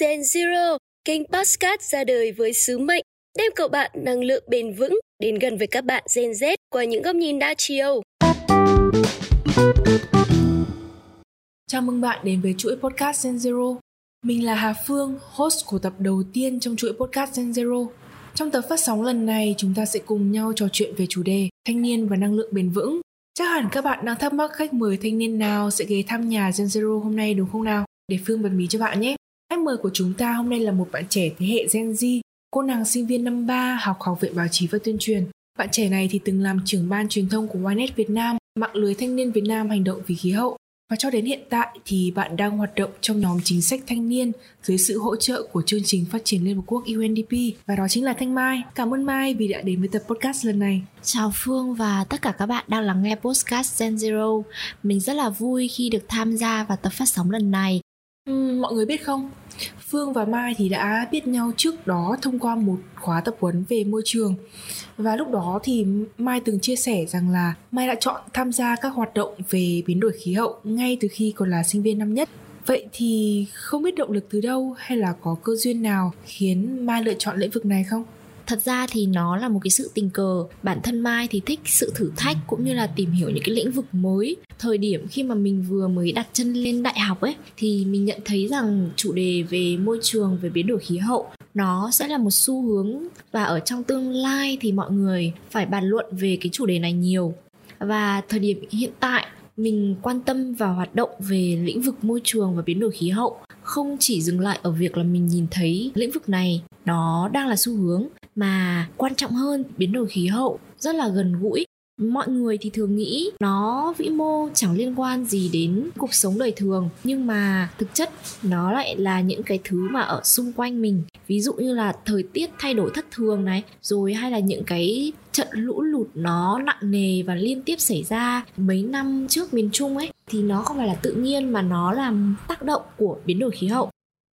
Gen Zero, kênh podcast ra đời với sứ mệnh đem cậu bạn năng lượng bền vững đến gần với các bạn Gen Z qua những góc nhìn đa chiều. Chào mừng bạn đến với chuỗi podcast Gen Zero. Mình là Hà Phương, host của tập đầu tiên trong chuỗi podcast Gen Zero. Trong tập phát sóng lần này, chúng ta sẽ cùng nhau trò chuyện về chủ đề thanh niên và năng lượng bền vững. Chắc hẳn các bạn đang thắc mắc khách mời thanh niên nào sẽ ghé thăm nhà Gen Zero hôm nay đúng không nào? Để Phương bật mí cho bạn nhé. Khách mời của chúng ta hôm nay là một bạn trẻ thế hệ Gen Z, cô nàng sinh viên năm 3 học Học viện Báo chí và Tuyên truyền. Bạn trẻ này thì từng làm trưởng ban truyền thông của YNET Việt Nam, mạng lưới thanh niên Việt Nam hành động vì khí hậu. Và cho đến hiện tại thì bạn đang hoạt động trong nhóm chính sách thanh niên dưới sự hỗ trợ của chương trình phát triển Liên Hợp Quốc UNDP và đó chính là Thanh Mai. Cảm ơn Mai vì đã đến với tập podcast lần này. Chào Phương và tất cả các bạn đang lắng nghe podcast Gen Zero. Mình rất là vui khi được tham gia vào tập phát sóng lần này Uhm, mọi người biết không, Phương và Mai thì đã biết nhau trước đó thông qua một khóa tập huấn về môi trường và lúc đó thì Mai từng chia sẻ rằng là Mai đã chọn tham gia các hoạt động về biến đổi khí hậu ngay từ khi còn là sinh viên năm nhất. Vậy thì không biết động lực từ đâu hay là có cơ duyên nào khiến Mai lựa chọn lĩnh vực này không? Thật ra thì nó là một cái sự tình cờ. Bản thân mai thì thích sự thử thách cũng như là tìm hiểu những cái lĩnh vực mới. Thời điểm khi mà mình vừa mới đặt chân lên đại học ấy, thì mình nhận thấy rằng chủ đề về môi trường, về biến đổi khí hậu, nó sẽ là một xu hướng và ở trong tương lai thì mọi người phải bàn luận về cái chủ đề này nhiều. Và thời điểm hiện tại, mình quan tâm vào hoạt động về lĩnh vực môi trường và biến đổi khí hậu, không chỉ dừng lại ở việc là mình nhìn thấy lĩnh vực này, nó đang là xu hướng mà quan trọng hơn biến đổi khí hậu rất là gần gũi. Mọi người thì thường nghĩ nó vĩ mô chẳng liên quan gì đến cuộc sống đời thường nhưng mà thực chất nó lại là những cái thứ mà ở xung quanh mình. Ví dụ như là thời tiết thay đổi thất thường này rồi hay là những cái trận lũ lụt nó nặng nề và liên tiếp xảy ra mấy năm trước miền trung ấy thì nó không phải là tự nhiên mà nó là tác động của biến đổi khí hậu.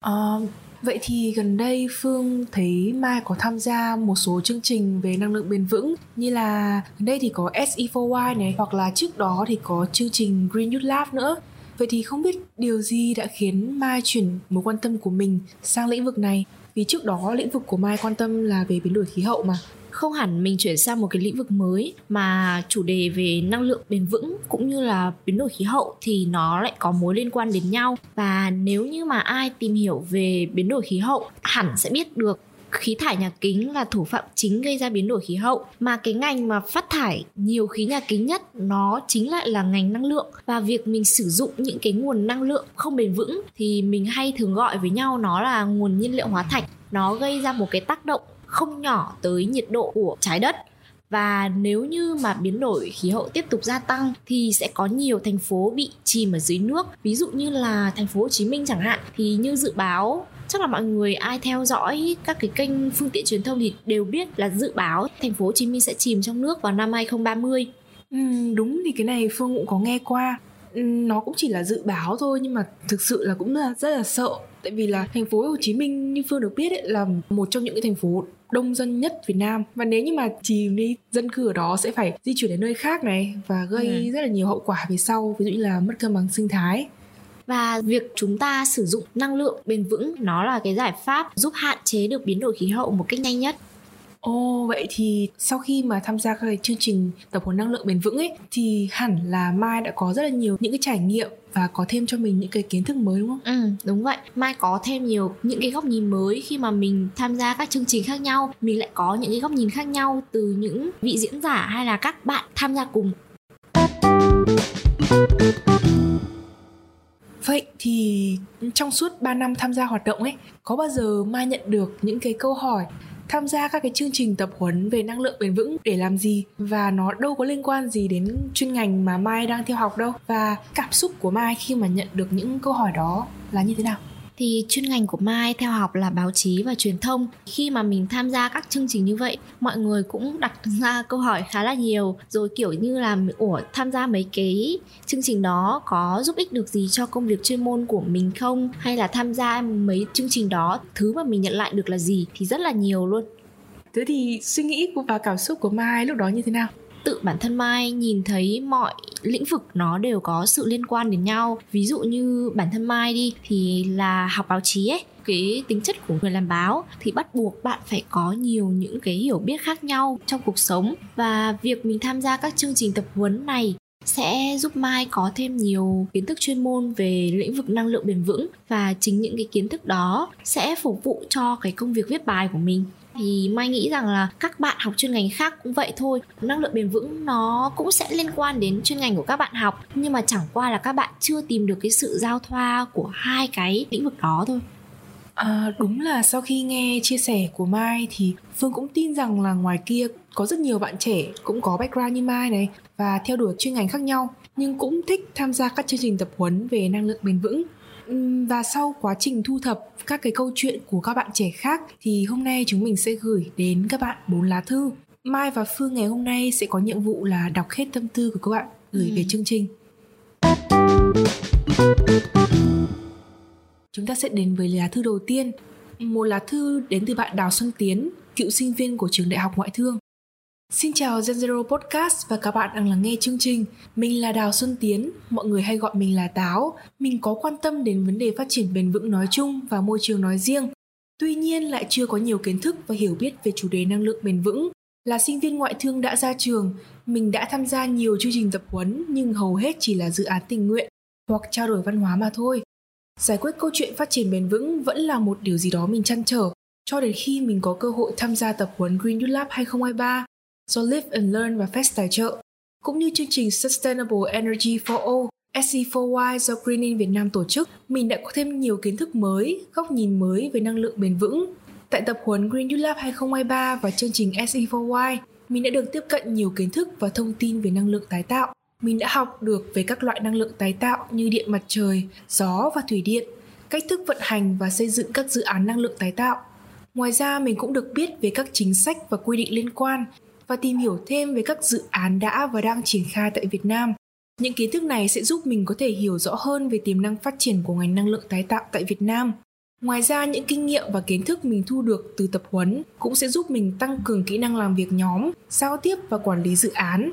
Uh, Vậy thì gần đây Phương thấy Mai có tham gia một số chương trình về năng lượng bền vững như là gần đây thì có SE4Y này, hoặc là trước đó thì có chương trình Green Youth Lab nữa. Vậy thì không biết điều gì đã khiến Mai chuyển mối quan tâm của mình sang lĩnh vực này? Vì trước đó lĩnh vực của Mai quan tâm là về biến đổi khí hậu mà không hẳn mình chuyển sang một cái lĩnh vực mới, mà chủ đề về năng lượng bền vững cũng như là biến đổi khí hậu thì nó lại có mối liên quan đến nhau. Và nếu như mà ai tìm hiểu về biến đổi khí hậu, hẳn sẽ biết được khí thải nhà kính là thủ phạm chính gây ra biến đổi khí hậu. Mà cái ngành mà phát thải nhiều khí nhà kính nhất, nó chính lại là ngành năng lượng. Và việc mình sử dụng những cái nguồn năng lượng không bền vững thì mình hay thường gọi với nhau nó là nguồn nhiên liệu hóa thạch. Nó gây ra một cái tác động không nhỏ tới nhiệt độ của trái đất. Và nếu như mà biến đổi khí hậu tiếp tục gia tăng thì sẽ có nhiều thành phố bị chìm ở dưới nước. Ví dụ như là thành phố Hồ Chí Minh chẳng hạn thì như dự báo chắc là mọi người ai theo dõi các cái kênh phương tiện truyền thông thì đều biết là dự báo thành phố Hồ Chí Minh sẽ chìm trong nước vào năm 2030 Ừ, đúng thì cái này Phương cũng có nghe qua. Ừ, nó cũng chỉ là dự báo thôi nhưng mà thực sự là cũng là rất là sợ. Tại vì là thành phố Hồ Chí Minh như Phương được biết ấy, là một trong những cái thành phố đông dân nhất Việt Nam. Và nếu như mà chìm đi dân cư ở đó sẽ phải di chuyển đến nơi khác này và gây ừ. rất là nhiều hậu quả về sau ví dụ như là mất cân bằng sinh thái. Và việc chúng ta sử dụng năng lượng bền vững nó là cái giải pháp giúp hạn chế được biến đổi khí hậu một cách nhanh nhất Ồ oh, vậy thì sau khi mà tham gia các cái chương trình tập huấn năng lượng bền vững ấy thì hẳn là Mai đã có rất là nhiều những cái trải nghiệm và có thêm cho mình những cái kiến thức mới đúng không? Ừ đúng vậy. Mai có thêm nhiều những cái góc nhìn mới khi mà mình tham gia các chương trình khác nhau, mình lại có những cái góc nhìn khác nhau từ những vị diễn giả hay là các bạn tham gia cùng. Vậy thì trong suốt 3 năm tham gia hoạt động ấy, có bao giờ Mai nhận được những cái câu hỏi tham gia các cái chương trình tập huấn về năng lượng bền vững để làm gì và nó đâu có liên quan gì đến chuyên ngành mà Mai đang theo học đâu và cảm xúc của Mai khi mà nhận được những câu hỏi đó là như thế nào? Thì chuyên ngành của Mai theo học là báo chí và truyền thông. Khi mà mình tham gia các chương trình như vậy, mọi người cũng đặt ra câu hỏi khá là nhiều rồi kiểu như là ủa tham gia mấy cái chương trình đó có giúp ích được gì cho công việc chuyên môn của mình không hay là tham gia mấy chương trình đó thứ mà mình nhận lại được là gì thì rất là nhiều luôn. Thế thì suy nghĩ và cảm xúc của Mai lúc đó như thế nào? Tự bản thân Mai nhìn thấy mọi lĩnh vực nó đều có sự liên quan đến nhau. Ví dụ như bản thân Mai đi, thì là học báo chí ấy, cái tính chất của người làm báo, thì bắt buộc bạn phải có nhiều những cái hiểu biết khác nhau trong cuộc sống. Và việc mình tham gia các chương trình tập huấn này sẽ giúp Mai có thêm nhiều kiến thức chuyên môn về lĩnh vực năng lượng bền vững. Và chính những cái kiến thức đó sẽ phục vụ cho cái công việc viết bài của mình thì mai nghĩ rằng là các bạn học chuyên ngành khác cũng vậy thôi. Năng lượng bền vững nó cũng sẽ liên quan đến chuyên ngành của các bạn học. Nhưng mà chẳng qua là các bạn chưa tìm được cái sự giao thoa của hai cái lĩnh vực đó thôi. À, đúng là sau khi nghe chia sẻ của Mai thì Phương cũng tin rằng là ngoài kia có rất nhiều bạn trẻ cũng có background như Mai này và theo đuổi chuyên ngành khác nhau nhưng cũng thích tham gia các chương trình tập huấn về năng lượng bền vững và sau quá trình thu thập các cái câu chuyện của các bạn trẻ khác thì hôm nay chúng mình sẽ gửi đến các bạn bốn lá thư. Mai và phương ngày hôm nay sẽ có nhiệm vụ là đọc hết tâm tư của các bạn gửi ừ. về chương trình. Chúng ta sẽ đến với lá thư đầu tiên. Một lá thư đến từ bạn đào xuân tiến cựu sinh viên của trường đại học ngoại thương Xin chào Gen Zero Podcast và các bạn đang lắng nghe chương trình. Mình là Đào Xuân Tiến, mọi người hay gọi mình là Táo. Mình có quan tâm đến vấn đề phát triển bền vững nói chung và môi trường nói riêng. Tuy nhiên lại chưa có nhiều kiến thức và hiểu biết về chủ đề năng lượng bền vững. Là sinh viên ngoại thương đã ra trường, mình đã tham gia nhiều chương trình tập huấn nhưng hầu hết chỉ là dự án tình nguyện hoặc trao đổi văn hóa mà thôi. Giải quyết câu chuyện phát triển bền vững vẫn là một điều gì đó mình chăn trở cho đến khi mình có cơ hội tham gia tập huấn Green Youth Lab 2023 do Live and Learn và Fest tài trợ, cũng như chương trình Sustainable Energy for All SE4Y do Greening Việt Nam tổ chức, mình đã có thêm nhiều kiến thức mới, góc nhìn mới về năng lượng bền vững. Tại tập huấn Green Youth Lab 2023 và chương trình SE4Y, mình đã được tiếp cận nhiều kiến thức và thông tin về năng lượng tái tạo. Mình đã học được về các loại năng lượng tái tạo như điện mặt trời, gió và thủy điện, cách thức vận hành và xây dựng các dự án năng lượng tái tạo. Ngoài ra, mình cũng được biết về các chính sách và quy định liên quan và tìm hiểu thêm về các dự án đã và đang triển khai tại Việt Nam. Những kiến thức này sẽ giúp mình có thể hiểu rõ hơn về tiềm năng phát triển của ngành năng lượng tái tạo tại Việt Nam. Ngoài ra, những kinh nghiệm và kiến thức mình thu được từ tập huấn cũng sẽ giúp mình tăng cường kỹ năng làm việc nhóm, giao tiếp và quản lý dự án.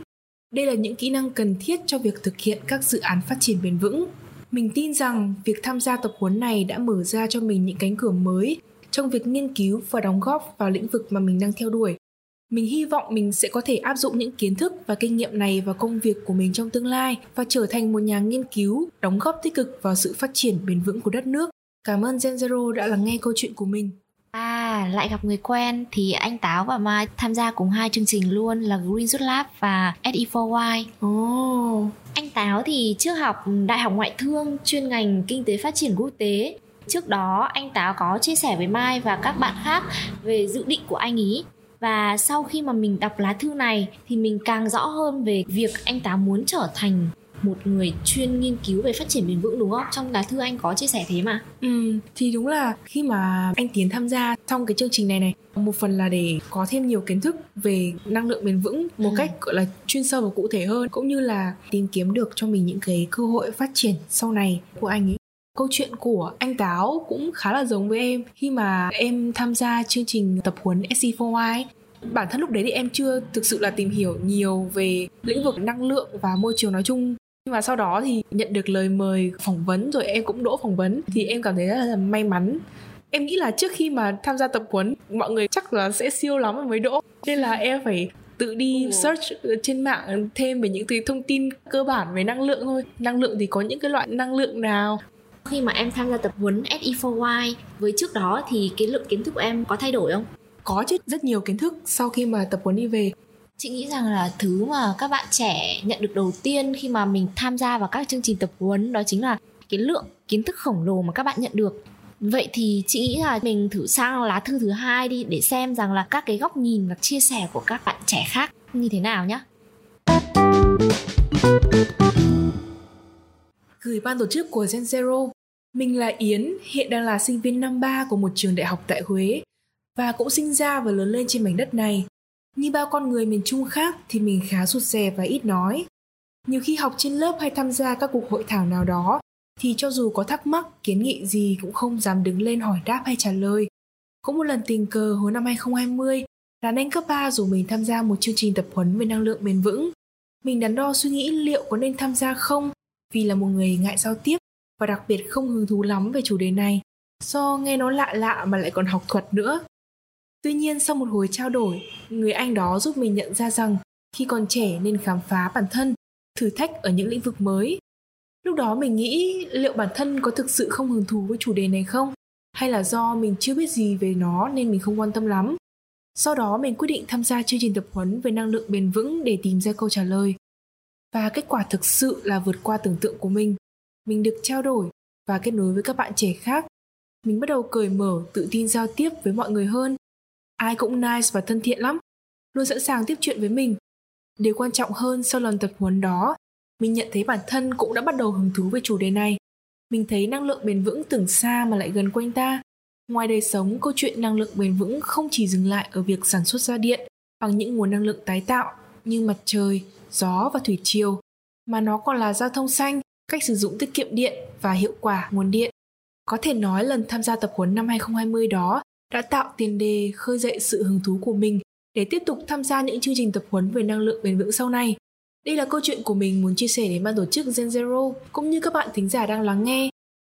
Đây là những kỹ năng cần thiết cho việc thực hiện các dự án phát triển bền vững. Mình tin rằng việc tham gia tập huấn này đã mở ra cho mình những cánh cửa mới trong việc nghiên cứu và đóng góp vào lĩnh vực mà mình đang theo đuổi mình hy vọng mình sẽ có thể áp dụng những kiến thức và kinh nghiệm này vào công việc của mình trong tương lai và trở thành một nhà nghiên cứu, đóng góp tích cực vào sự phát triển bền vững của đất nước. Cảm ơn Gen Zero đã lắng nghe câu chuyện của mình. À, lại gặp người quen thì anh Táo và Mai tham gia cùng hai chương trình luôn là Green Youth Lab và SE4Y. Oh. Anh Táo thì trước học Đại học Ngoại thương chuyên ngành Kinh tế Phát triển Quốc tế. Trước đó anh Táo có chia sẻ với Mai và các bạn khác về dự định của anh ý và sau khi mà mình đọc lá thư này thì mình càng rõ hơn về việc anh Táo muốn trở thành một người chuyên nghiên cứu về phát triển bền vững đúng không? Trong lá thư anh có chia sẻ thế mà. Ừ, thì đúng là khi mà anh Tiến tham gia trong cái chương trình này này, một phần là để có thêm nhiều kiến thức về năng lượng bền vững một ừ. cách gọi là chuyên sâu và cụ thể hơn cũng như là tìm kiếm được cho mình những cái cơ hội phát triển sau này của anh ấy. Câu chuyện của anh Táo cũng khá là giống với em. Khi mà em tham gia chương trình tập huấn SC4Y bản thân lúc đấy thì em chưa thực sự là tìm hiểu nhiều về lĩnh vực năng lượng và môi trường nói chung. Nhưng mà sau đó thì nhận được lời mời phỏng vấn rồi em cũng đỗ phỏng vấn thì em cảm thấy rất là may mắn. Em nghĩ là trước khi mà tham gia tập huấn mọi người chắc là sẽ siêu lắm mới đỗ. Nên là em phải tự đi search trên mạng thêm về những cái thông tin cơ bản về năng lượng thôi. Năng lượng thì có những cái loại năng lượng nào khi mà em tham gia tập huấn SE4Y với trước đó thì cái lượng kiến thức của em có thay đổi không? Có chứ, rất nhiều kiến thức sau khi mà tập huấn đi về. Chị nghĩ rằng là thứ mà các bạn trẻ nhận được đầu tiên khi mà mình tham gia vào các chương trình tập huấn đó chính là cái lượng kiến thức khổng lồ mà các bạn nhận được Vậy thì chị nghĩ là mình thử sang lá thư thứ hai đi để xem rằng là các cái góc nhìn và chia sẻ của các bạn trẻ khác như thế nào nhé. Gửi ban tổ chức của Gen Zero, mình là Yến, hiện đang là sinh viên năm 3 của một trường đại học tại Huế và cũng sinh ra và lớn lên trên mảnh đất này. Như bao con người miền Trung khác thì mình khá rụt rè và ít nói. Nhiều khi học trên lớp hay tham gia các cuộc hội thảo nào đó thì cho dù có thắc mắc, kiến nghị gì cũng không dám đứng lên hỏi đáp hay trả lời. Cũng một lần tình cờ hồi năm 2020, Đàn anh cấp 3 rủ mình tham gia một chương trình tập huấn về năng lượng bền vững. Mình đắn đo suy nghĩ liệu có nên tham gia không vì là một người ngại giao tiếp và đặc biệt không hứng thú lắm về chủ đề này do nghe nó lạ lạ mà lại còn học thuật nữa. Tuy nhiên sau một hồi trao đổi, người anh đó giúp mình nhận ra rằng khi còn trẻ nên khám phá bản thân, thử thách ở những lĩnh vực mới. Lúc đó mình nghĩ liệu bản thân có thực sự không hứng thú với chủ đề này không? Hay là do mình chưa biết gì về nó nên mình không quan tâm lắm? Sau đó mình quyết định tham gia chương trình tập huấn về năng lượng bền vững để tìm ra câu trả lời. Và kết quả thực sự là vượt qua tưởng tượng của mình. Mình được trao đổi và kết nối với các bạn trẻ khác. Mình bắt đầu cởi mở, tự tin giao tiếp với mọi người hơn. Ai cũng nice và thân thiện lắm, luôn sẵn sàng tiếp chuyện với mình. Điều quan trọng hơn sau lần tập huấn đó, mình nhận thấy bản thân cũng đã bắt đầu hứng thú với chủ đề này. Mình thấy năng lượng bền vững tưởng xa mà lại gần quanh ta Ngoài đời sống, câu chuyện năng lượng bền vững không chỉ dừng lại ở việc sản xuất ra điện bằng những nguồn năng lượng tái tạo như mặt trời, gió và thủy triều, mà nó còn là giao thông xanh, cách sử dụng tiết kiệm điện và hiệu quả nguồn điện. Có thể nói lần tham gia tập huấn năm 2020 đó đã tạo tiền đề khơi dậy sự hứng thú của mình để tiếp tục tham gia những chương trình tập huấn về năng lượng bền vững sau này. Đây là câu chuyện của mình muốn chia sẻ đến ban tổ chức Gen Zero cũng như các bạn thính giả đang lắng nghe.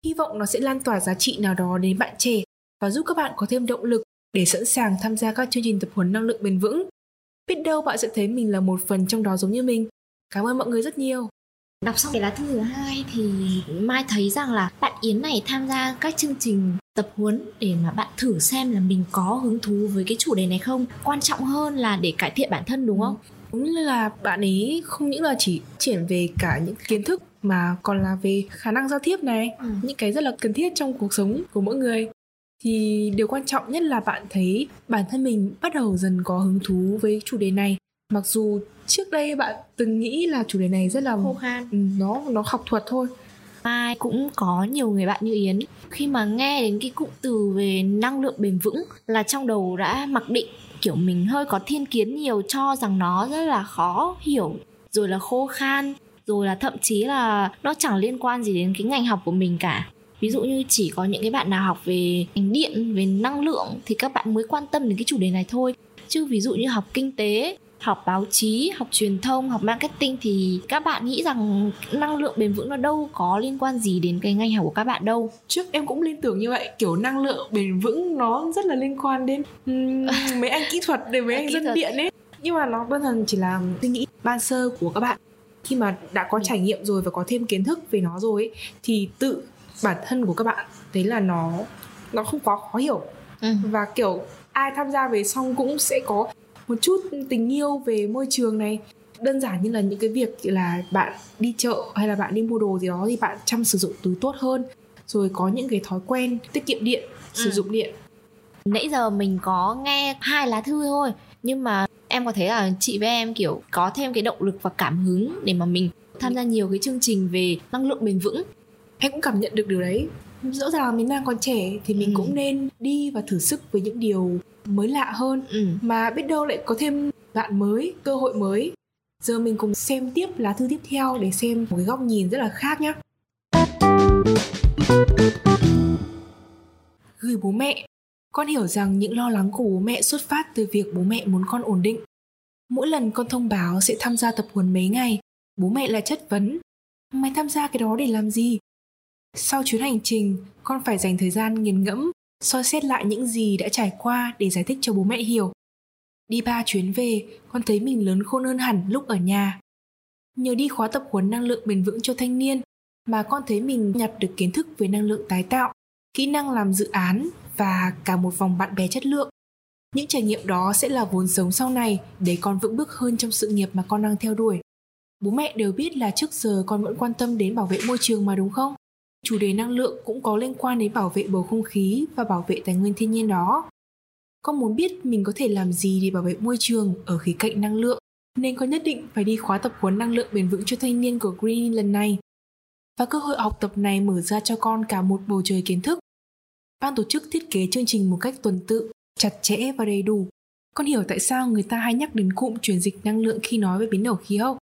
Hy vọng nó sẽ lan tỏa giá trị nào đó đến bạn trẻ và giúp các bạn có thêm động lực để sẵn sàng tham gia các chương trình tập huấn năng lượng bền vững. Biết đâu bạn sẽ thấy mình là một phần trong đó giống như mình. Cảm ơn mọi người rất nhiều. Đọc xong cái lá thư thứ hai thì Mai thấy rằng là bạn Yến này tham gia các chương trình tập huấn để mà bạn thử xem là mình có hứng thú với cái chủ đề này không. Quan trọng hơn là để cải thiện bản thân đúng không? Đúng như là bạn ấy không những là chỉ triển về cả những kiến thức mà còn là về khả năng giao tiếp này, ừ. những cái rất là cần thiết trong cuộc sống của mỗi người thì điều quan trọng nhất là bạn thấy bản thân mình bắt đầu dần có hứng thú với chủ đề này. Mặc dù trước đây bạn từng nghĩ là chủ đề này rất là khô khan. Ừ, nó nó học thuật thôi. Ai cũng có nhiều người bạn như yến. Khi mà nghe đến cái cụm từ về năng lượng bền vững là trong đầu đã mặc định kiểu mình hơi có thiên kiến nhiều cho rằng nó rất là khó hiểu. Rồi là khô khan rồi là thậm chí là nó chẳng liên quan gì đến cái ngành học của mình cả ví dụ như chỉ có những cái bạn nào học về ngành điện về năng lượng thì các bạn mới quan tâm đến cái chủ đề này thôi. Chứ ví dụ như học kinh tế học báo chí học truyền thông học marketing thì các bạn nghĩ rằng năng lượng bền vững nó đâu có liên quan gì đến cái ngành học của các bạn đâu. Trước em cũng liên tưởng như vậy kiểu năng lượng bền vững nó rất là liên quan đến um, mấy anh kỹ thuật để mấy anh dân điện ấy. Nhưng mà nó đơn thuần chỉ là suy nghĩ ban sơ của các bạn. Khi mà đã có trải nghiệm rồi và có thêm kiến thức về nó rồi ấy, thì tự bản thân của các bạn đấy là nó nó không quá khó hiểu. Ừ. và kiểu ai tham gia về xong cũng sẽ có một chút tình yêu về môi trường này. Đơn giản như là những cái việc là bạn đi chợ hay là bạn đi mua đồ gì đó thì bạn chăm sử dụng túi tốt hơn. Rồi có những cái thói quen tiết kiệm điện sử ừ. dụng điện. Nãy giờ mình có nghe hai lá thư thôi nhưng mà em có thấy là chị với em kiểu có thêm cái động lực và cảm hứng để mà mình tham gia nhiều cái chương trình về năng lượng bền vững em cũng cảm nhận được điều đấy. Rõ ràng mình đang còn trẻ thì mình ừ. cũng nên đi và thử sức với những điều mới lạ hơn. Ừ. mà biết đâu lại có thêm bạn mới cơ hội mới. Giờ mình cùng xem tiếp lá thư tiếp theo để xem một cái góc nhìn rất là khác nhé gửi bố mẹ. Con hiểu rằng những lo lắng của bố mẹ xuất phát từ việc bố mẹ muốn con ổn định. Mỗi lần con thông báo sẽ tham gia tập huấn mấy ngày bố mẹ lại chất vấn. Mày tham gia cái đó để làm gì sau chuyến hành trình, con phải dành thời gian nghiền ngẫm, soi xét lại những gì đã trải qua để giải thích cho bố mẹ hiểu. Đi ba chuyến về, con thấy mình lớn khôn hơn hẳn lúc ở nhà. Nhờ đi khóa tập huấn năng lượng bền vững cho thanh niên, mà con thấy mình nhặt được kiến thức về năng lượng tái tạo, kỹ năng làm dự án và cả một vòng bạn bè chất lượng. Những trải nghiệm đó sẽ là vốn sống sau này để con vững bước hơn trong sự nghiệp mà con đang theo đuổi. Bố mẹ đều biết là trước giờ con vẫn quan tâm đến bảo vệ môi trường mà đúng không? Chủ đề năng lượng cũng có liên quan đến bảo vệ bầu không khí và bảo vệ tài nguyên thiên nhiên đó. Con muốn biết mình có thể làm gì để bảo vệ môi trường ở khía cạnh năng lượng, nên con nhất định phải đi khóa tập huấn năng lượng bền vững cho thanh niên của Green lần này. Và cơ hội học tập này mở ra cho con cả một bầu trời kiến thức. Ban tổ chức thiết kế chương trình một cách tuần tự, chặt chẽ và đầy đủ. Con hiểu tại sao người ta hay nhắc đến cụm chuyển dịch năng lượng khi nói về biến đổi khí hậu.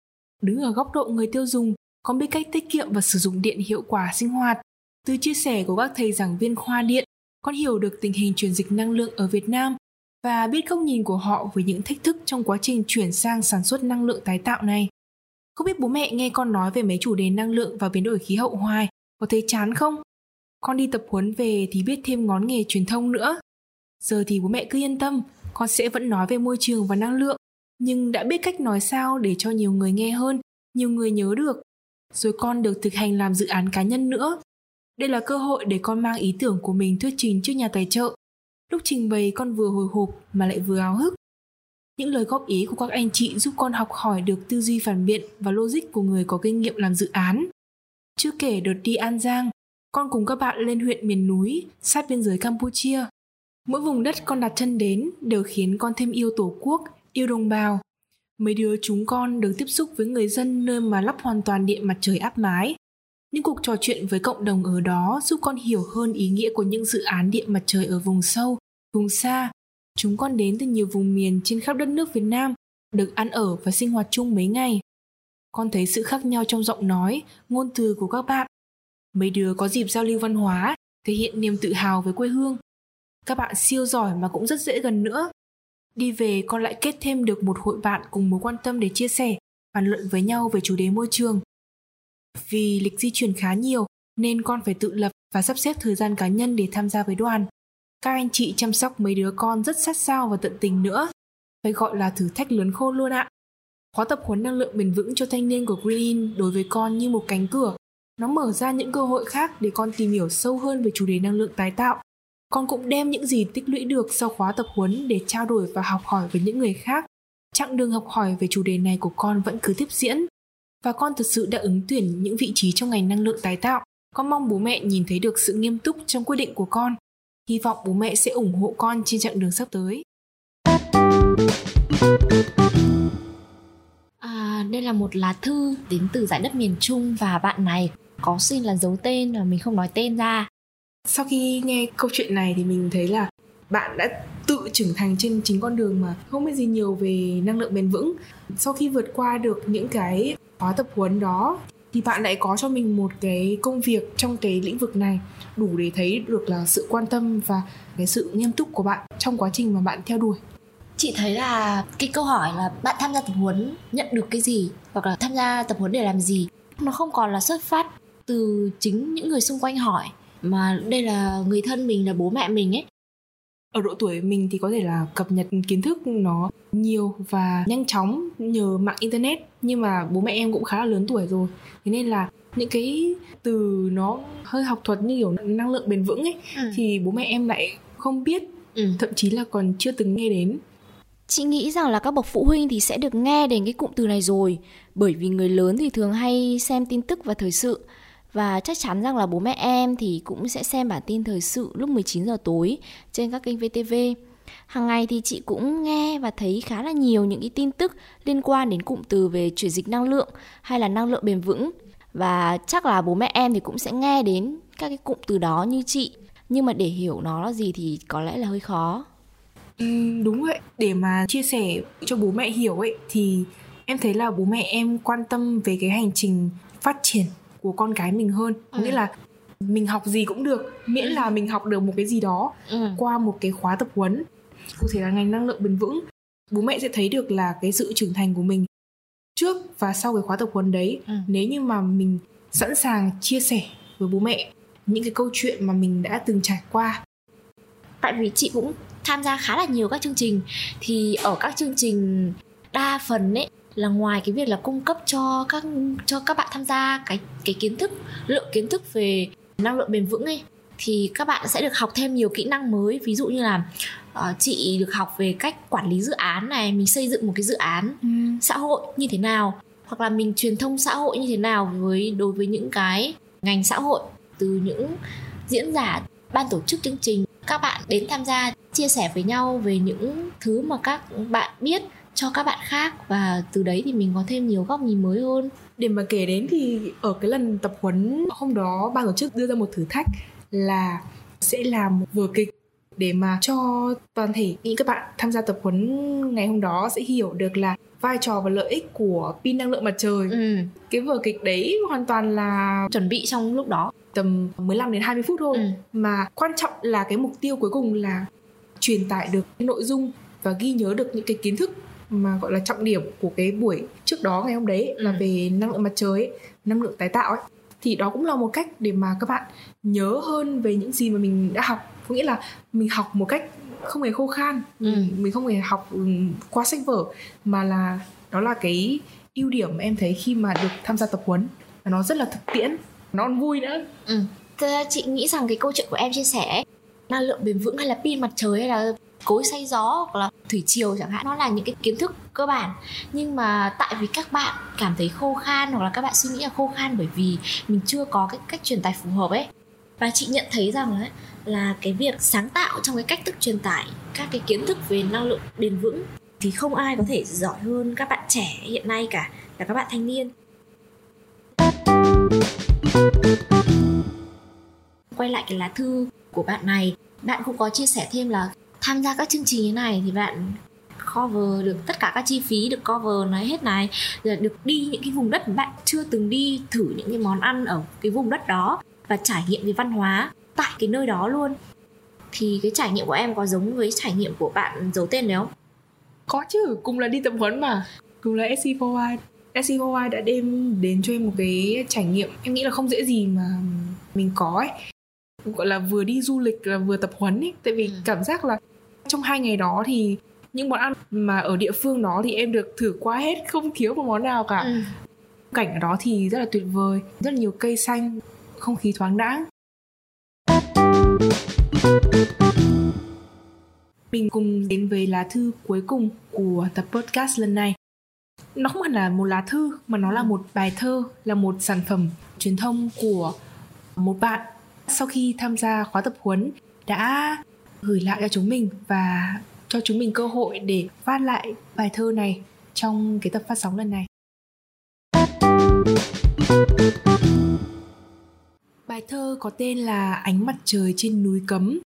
Đứng ở góc độ người tiêu dùng, con biết cách tiết kiệm và sử dụng điện hiệu quả sinh hoạt. Từ chia sẻ của các thầy giảng viên khoa điện, con hiểu được tình hình truyền dịch năng lượng ở Việt Nam và biết góc nhìn của họ về những thách thức trong quá trình chuyển sang sản xuất năng lượng tái tạo này. Không biết bố mẹ nghe con nói về mấy chủ đề năng lượng và biến đổi khí hậu hoài, có thấy chán không? Con đi tập huấn về thì biết thêm ngón nghề truyền thông nữa. Giờ thì bố mẹ cứ yên tâm, con sẽ vẫn nói về môi trường và năng lượng, nhưng đã biết cách nói sao để cho nhiều người nghe hơn, nhiều người nhớ được. Rồi con được thực hành làm dự án cá nhân nữa. Đây là cơ hội để con mang ý tưởng của mình thuyết trình trước nhà tài trợ. Lúc trình bày con vừa hồi hộp mà lại vừa áo hức. Những lời góp ý của các anh chị giúp con học hỏi được tư duy phản biện và logic của người có kinh nghiệm làm dự án. Chưa kể đợt đi An Giang, con cùng các bạn lên huyện miền núi, sát biên giới Campuchia. Mỗi vùng đất con đặt chân đến đều khiến con thêm yêu tổ quốc, yêu đồng bào. Mấy đứa chúng con được tiếp xúc với người dân nơi mà lắp hoàn toàn điện mặt trời áp mái. Những cuộc trò chuyện với cộng đồng ở đó giúp con hiểu hơn ý nghĩa của những dự án điện mặt trời ở vùng sâu, vùng xa. Chúng con đến từ nhiều vùng miền trên khắp đất nước Việt Nam, được ăn ở và sinh hoạt chung mấy ngày. Con thấy sự khác nhau trong giọng nói, ngôn từ của các bạn. Mấy đứa có dịp giao lưu văn hóa, thể hiện niềm tự hào với quê hương. Các bạn siêu giỏi mà cũng rất dễ gần nữa. Đi về con lại kết thêm được một hội bạn cùng mối quan tâm để chia sẻ, bàn luận với nhau về chủ đề môi trường. Vì lịch di chuyển khá nhiều nên con phải tự lập và sắp xếp thời gian cá nhân để tham gia với đoàn. Các anh chị chăm sóc mấy đứa con rất sát sao và tận tình nữa. Phải gọi là thử thách lớn khôn luôn ạ. Khóa tập huấn năng lượng bền vững cho thanh niên của Green In đối với con như một cánh cửa. Nó mở ra những cơ hội khác để con tìm hiểu sâu hơn về chủ đề năng lượng tái tạo. Con cũng đem những gì tích lũy được sau khóa tập huấn để trao đổi và học hỏi với những người khác. Chặng đường học hỏi về chủ đề này của con vẫn cứ tiếp diễn. Và con thực sự đã ứng tuyển những vị trí trong ngành năng lượng tái tạo. Con mong bố mẹ nhìn thấy được sự nghiêm túc trong quyết định của con. Hy vọng bố mẹ sẽ ủng hộ con trên chặng đường sắp tới. À, đây là một lá thư đến từ giải đất miền Trung và bạn này có xin là giấu tên và mình không nói tên ra. Sau khi nghe câu chuyện này thì mình thấy là bạn đã tự trưởng thành trên chính con đường mà không biết gì nhiều về năng lượng bền vững. Sau khi vượt qua được những cái khóa tập huấn đó, thì bạn lại có cho mình một cái công việc trong cái lĩnh vực này, đủ để thấy được là sự quan tâm và cái sự nghiêm túc của bạn trong quá trình mà bạn theo đuổi chị thấy là cái câu hỏi là bạn tham gia tập huấn nhận được cái gì hoặc là tham gia tập huấn để làm gì, nó không còn là xuất phát từ chính những người xung quanh hỏi mà đây là người thân mình là bố mẹ mình ấy. Ở độ tuổi mình thì có thể là cập nhật kiến thức nó nhiều và nhanh chóng nhờ mạng internet. Nhưng mà bố mẹ em cũng khá là lớn tuổi rồi. Thế nên là những cái từ nó hơi học thuật như kiểu năng lượng bền vững ấy ừ. thì bố mẹ em lại không biết. Ừ. thậm chí là còn chưa từng nghe đến. Chị nghĩ rằng là các bậc phụ huynh thì sẽ được nghe đến cái cụm từ này rồi. Bởi vì người lớn thì thường hay xem tin tức và thời sự và chắc chắn rằng là bố mẹ em thì cũng sẽ xem bản tin thời sự lúc 19 giờ tối trên các kênh VTV Hàng ngày thì chị cũng nghe và thấy khá là nhiều những cái tin tức liên quan đến cụm từ về chuyển dịch năng lượng hay là năng lượng bền vững. Và chắc là bố mẹ em thì cũng sẽ nghe đến các cái cụm từ đó như chị. Nhưng mà để hiểu nó là gì thì có lẽ là hơi khó. Ừ, đúng vậy. Để mà chia sẻ cho bố mẹ hiểu ấy thì em thấy là bố mẹ em quan tâm về cái hành trình phát triển của con cái mình hơn ừ. nghĩa là mình học gì cũng được miễn ừ. là mình học được một cái gì đó ừ. qua một cái khóa tập huấn cụ thể là ngành năng lượng bền vững bố mẹ sẽ thấy được là cái sự trưởng thành của mình trước và sau cái khóa tập huấn đấy ừ. nếu như mà mình sẵn sàng chia sẻ với bố mẹ những cái câu chuyện mà mình đã từng trải qua tại vì chị cũng tham gia khá là nhiều các chương trình thì ở các chương trình đa phần ấy là ngoài cái việc là cung cấp cho các cho các bạn tham gia cái cái kiến thức lượng kiến thức về năng lượng bền vững ấy thì các bạn sẽ được học thêm nhiều kỹ năng mới ví dụ như là uh, chị được học về cách quản lý dự án này mình xây dựng một cái dự án ừ. xã hội như thế nào hoặc là mình truyền thông xã hội như thế nào với đối với những cái ngành xã hội từ những diễn giả ban tổ chức chương trình các bạn đến tham gia chia sẻ với nhau về những thứ mà các bạn biết cho các bạn khác và từ đấy thì mình có thêm nhiều góc nhìn mới hơn để mà kể đến thì ở cái lần tập huấn hôm đó ban tổ chức đưa ra một thử thách là sẽ làm một vở kịch để mà cho toàn thể những các bạn tham gia tập huấn ngày hôm đó sẽ hiểu được là vai trò và lợi ích của pin năng lượng mặt trời. Ừ. Cái vở kịch đấy hoàn toàn là chuẩn bị trong lúc đó tầm 15 đến 20 phút thôi ừ. mà quan trọng là cái mục tiêu cuối cùng là truyền tải được nội dung và ghi nhớ được những cái kiến thức mà gọi là trọng điểm của cái buổi trước đó ngày hôm đấy là ừ. về năng lượng mặt trời ấy, năng lượng tái tạo ấy thì đó cũng là một cách để mà các bạn nhớ hơn về những gì mà mình đã học có nghĩa là mình học một cách không hề khô khan ừ. mình không hề học ừ, qua sách vở mà là đó là cái ưu điểm mà em thấy khi mà được tham gia tập huấn và nó rất là thực tiễn nó còn vui nữa ừ. chị nghĩ rằng cái câu chuyện của em chia sẻ năng lượng bền vững hay là pin mặt trời hay là cối xay gió hoặc là thủy triều chẳng hạn, nó là những cái kiến thức cơ bản. Nhưng mà tại vì các bạn cảm thấy khô khan hoặc là các bạn suy nghĩ là khô khan bởi vì mình chưa có cái cách truyền tải phù hợp ấy. Và chị nhận thấy rằng là là cái việc sáng tạo trong cái cách thức truyền tải các cái kiến thức về năng lượng bền vững thì không ai có thể giỏi hơn các bạn trẻ hiện nay cả, là các bạn thanh niên. Quay lại cái lá thư của bạn này, bạn cũng có chia sẻ thêm là tham gia các chương trình như này thì bạn cover được tất cả các chi phí được cover nói hết này rồi được đi những cái vùng đất mà bạn chưa từng đi thử những cái món ăn ở cái vùng đất đó và trải nghiệm về văn hóa tại cái nơi đó luôn. Thì cái trải nghiệm của em có giống với trải nghiệm của bạn giấu tên đấy không? Có chứ, cùng là đi tập huấn mà. Cùng là SC4Y SC4Y đã đem đến cho em một cái trải nghiệm Em nghĩ là không dễ gì mà mình có ấy. Gọi là vừa đi du lịch là vừa tập huấn ấy. Tại vì ừ. cảm giác là trong hai ngày đó thì những món ăn mà ở địa phương đó thì em được thử qua hết không thiếu một món nào cả. Ừ. cảnh ở đó thì rất là tuyệt vời rất là nhiều cây xanh không khí thoáng đãng. Mình cùng đến với lá thư cuối cùng của tập podcast lần này. Nó không hẳn là một lá thư mà nó là một bài thơ là một sản phẩm truyền thông của một bạn. Sau khi tham gia khóa tập huấn đã gửi lại cho chúng mình và cho chúng mình cơ hội để phát lại bài thơ này trong cái tập phát sóng lần này. Bài thơ có tên là Ánh mặt trời trên núi cấm.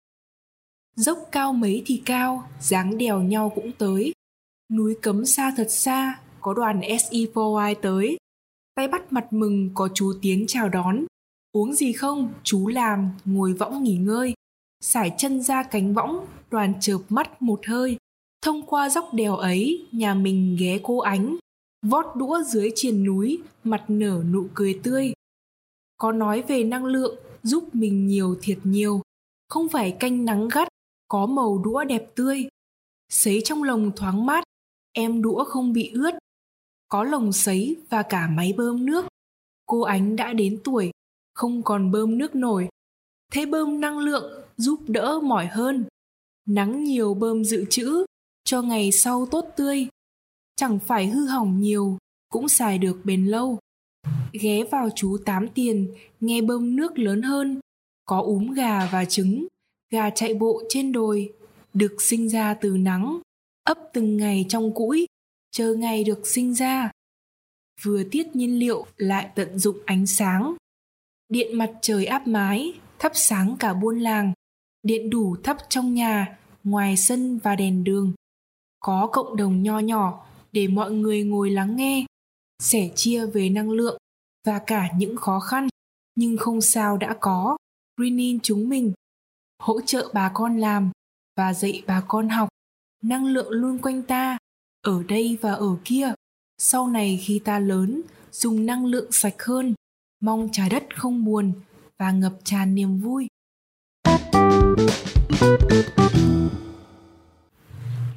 Dốc cao mấy thì cao, dáng đèo nhau cũng tới. Núi cấm xa thật xa, có đoàn SE4I tới. Tay bắt mặt mừng có chú Tiến chào đón. Uống gì không? Chú làm, ngồi võng nghỉ ngơi sải chân ra cánh võng, đoàn chợp mắt một hơi. Thông qua dốc đèo ấy, nhà mình ghé cô ánh. Vót đũa dưới triền núi, mặt nở nụ cười tươi. Có nói về năng lượng, giúp mình nhiều thiệt nhiều. Không phải canh nắng gắt, có màu đũa đẹp tươi. Sấy trong lồng thoáng mát, em đũa không bị ướt. Có lồng sấy và cả máy bơm nước. Cô ánh đã đến tuổi, không còn bơm nước nổi. Thế bơm năng lượng giúp đỡ mỏi hơn. Nắng nhiều bơm dự trữ, cho ngày sau tốt tươi. Chẳng phải hư hỏng nhiều, cũng xài được bền lâu. Ghé vào chú tám tiền, nghe bơm nước lớn hơn. Có úm gà và trứng, gà chạy bộ trên đồi, được sinh ra từ nắng. Ấp từng ngày trong cũi, chờ ngày được sinh ra. Vừa tiết nhiên liệu, lại tận dụng ánh sáng. Điện mặt trời áp mái, thắp sáng cả buôn làng điện đủ thắp trong nhà, ngoài sân và đèn đường. Có cộng đồng nho nhỏ để mọi người ngồi lắng nghe, sẻ chia về năng lượng và cả những khó khăn nhưng không sao đã có. Greenin chúng mình hỗ trợ bà con làm và dạy bà con học. Năng lượng luôn quanh ta, ở đây và ở kia. Sau này khi ta lớn, dùng năng lượng sạch hơn, mong trái đất không buồn và ngập tràn niềm vui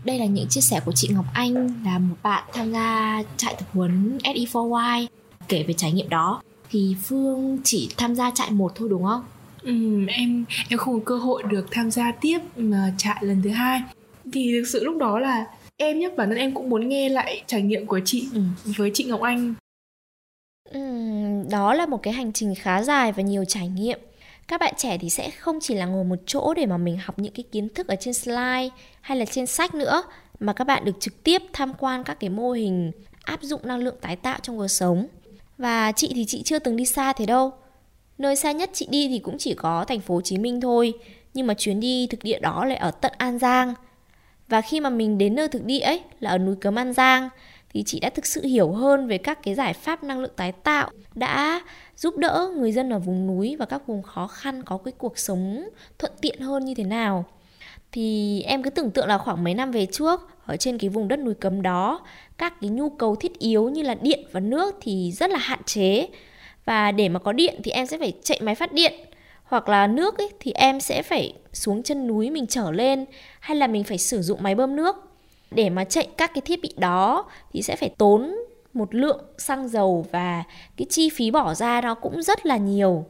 đây là những chia sẻ của chị Ngọc Anh là một bạn tham gia trại tập huấn SE4Y kể về trải nghiệm đó thì Phương chỉ tham gia trại một thôi đúng không? Ừ, em em không có cơ hội được tham gia tiếp mà trại lần thứ hai thì thực sự lúc đó là em nhắc bản thân em cũng muốn nghe lại trải nghiệm của chị ừ. với chị Ngọc Anh. Ừ, đó là một cái hành trình khá dài và nhiều trải nghiệm các bạn trẻ thì sẽ không chỉ là ngồi một chỗ để mà mình học những cái kiến thức ở trên slide hay là trên sách nữa, mà các bạn được trực tiếp tham quan các cái mô hình áp dụng năng lượng tái tạo trong cuộc sống. Và chị thì chị chưa từng đi xa thế đâu. Nơi xa nhất chị đi thì cũng chỉ có thành phố Hồ Chí Minh thôi, nhưng mà chuyến đi thực địa đó lại ở tận An Giang. Và khi mà mình đến nơi thực địa ấy là ở núi Cấm An Giang thì chị đã thực sự hiểu hơn về các cái giải pháp năng lượng tái tạo đã giúp đỡ người dân ở vùng núi và các vùng khó khăn có cái cuộc sống thuận tiện hơn như thế nào. Thì em cứ tưởng tượng là khoảng mấy năm về trước ở trên cái vùng đất núi cấm đó các cái nhu cầu thiết yếu như là điện và nước thì rất là hạn chế. Và để mà có điện thì em sẽ phải chạy máy phát điện hoặc là nước ấy, thì em sẽ phải xuống chân núi mình trở lên hay là mình phải sử dụng máy bơm nước để mà chạy các cái thiết bị đó thì sẽ phải tốn một lượng xăng dầu và cái chi phí bỏ ra nó cũng rất là nhiều.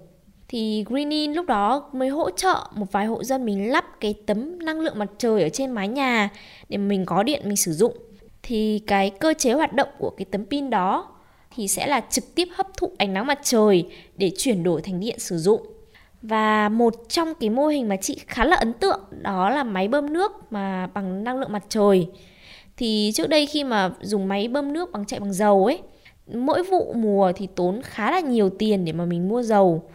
Thì Greenin lúc đó mới hỗ trợ một vài hộ dân mình lắp cái tấm năng lượng mặt trời ở trên mái nhà để mình có điện mình sử dụng. Thì cái cơ chế hoạt động của cái tấm pin đó thì sẽ là trực tiếp hấp thụ ánh nắng mặt trời để chuyển đổi thành điện sử dụng và một trong cái mô hình mà chị khá là ấn tượng đó là máy bơm nước mà bằng năng lượng mặt trời. Thì trước đây khi mà dùng máy bơm nước bằng chạy bằng dầu ấy, mỗi vụ mùa thì tốn khá là nhiều tiền để mà mình mua dầu.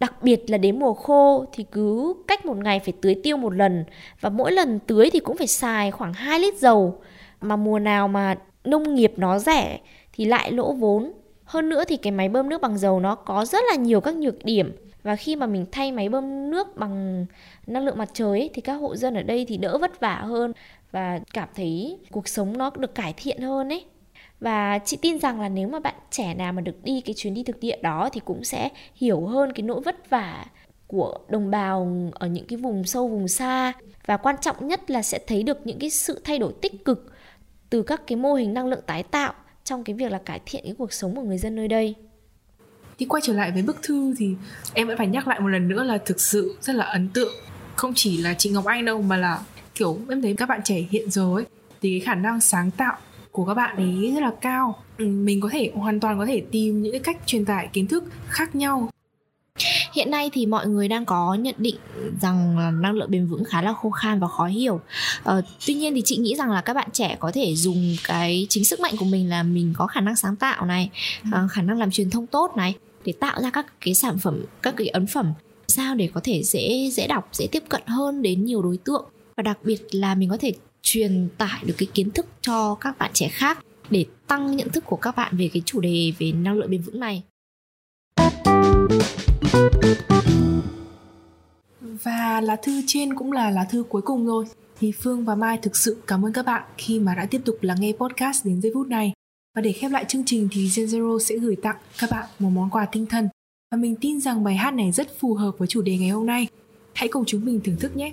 Đặc biệt là đến mùa khô thì cứ cách một ngày phải tưới tiêu một lần. Và mỗi lần tưới thì cũng phải xài khoảng 2 lít dầu. Mà mùa nào mà nông nghiệp nó rẻ thì lại lỗ vốn. Hơn nữa thì cái máy bơm nước bằng dầu nó có rất là nhiều các nhược điểm và khi mà mình thay máy bơm nước bằng năng lượng mặt trời ấy, thì các hộ dân ở đây thì đỡ vất vả hơn và cảm thấy cuộc sống nó được cải thiện hơn ấy. Và chị tin rằng là nếu mà bạn trẻ nào mà được đi cái chuyến đi thực địa đó thì cũng sẽ hiểu hơn cái nỗi vất vả của đồng bào ở những cái vùng sâu vùng xa. Và quan trọng nhất là sẽ thấy được những cái sự thay đổi tích cực từ các cái mô hình năng lượng tái tạo trong cái việc là cải thiện cái cuộc sống của người dân nơi đây thì quay trở lại với bức thư thì em vẫn phải nhắc lại một lần nữa là thực sự rất là ấn tượng. Không chỉ là chị Ngọc Anh đâu, mà là, kiểu, em thấy các bạn trẻ hiện giờ ấy, thì cái khả năng sáng tạo của các bạn ấy rất là cao. Ừ, mình có thể hoàn toàn có thể tìm những cái cách truyền tải kiến thức khác nhau Hiện nay thì mọi người đang có nhận định rằng năng lượng bền vững khá là khô khan và khó hiểu. Ờ, tuy nhiên thì chị nghĩ rằng là các bạn trẻ có thể dùng cái chính sức mạnh của mình là mình có khả năng sáng tạo này, uh, khả năng làm truyền thông tốt này để tạo ra các cái sản phẩm, các cái ấn phẩm sao để có thể dễ dễ đọc, dễ tiếp cận hơn đến nhiều đối tượng và đặc biệt là mình có thể truyền tải được cái kiến thức cho các bạn trẻ khác để tăng nhận thức của các bạn về cái chủ đề về năng lượng bền vững này. Và lá thư trên cũng là lá thư cuối cùng rồi. Thì Phương và Mai thực sự cảm ơn các bạn khi mà đã tiếp tục lắng nghe podcast đến giây phút này. Và để khép lại chương trình thì Gen Zero sẽ gửi tặng các bạn một món quà tinh thần. Và mình tin rằng bài hát này rất phù hợp với chủ đề ngày hôm nay. Hãy cùng chúng mình thưởng thức nhé.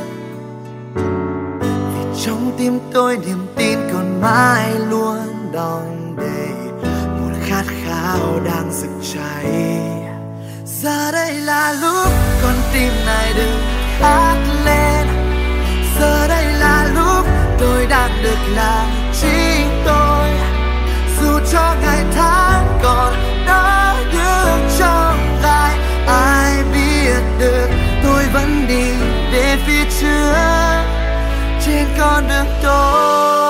tim tôi niềm tin còn mãi luôn đong đầy. Một khát khao đang rực cháy. Giờ đây là lúc con tim này được hát lên. Giờ đây là lúc tôi đang được là chính tôi. Dù cho ngày tháng còn đó như trong gai, ai biết được tôi vẫn đi về phía trước. Con đường tôi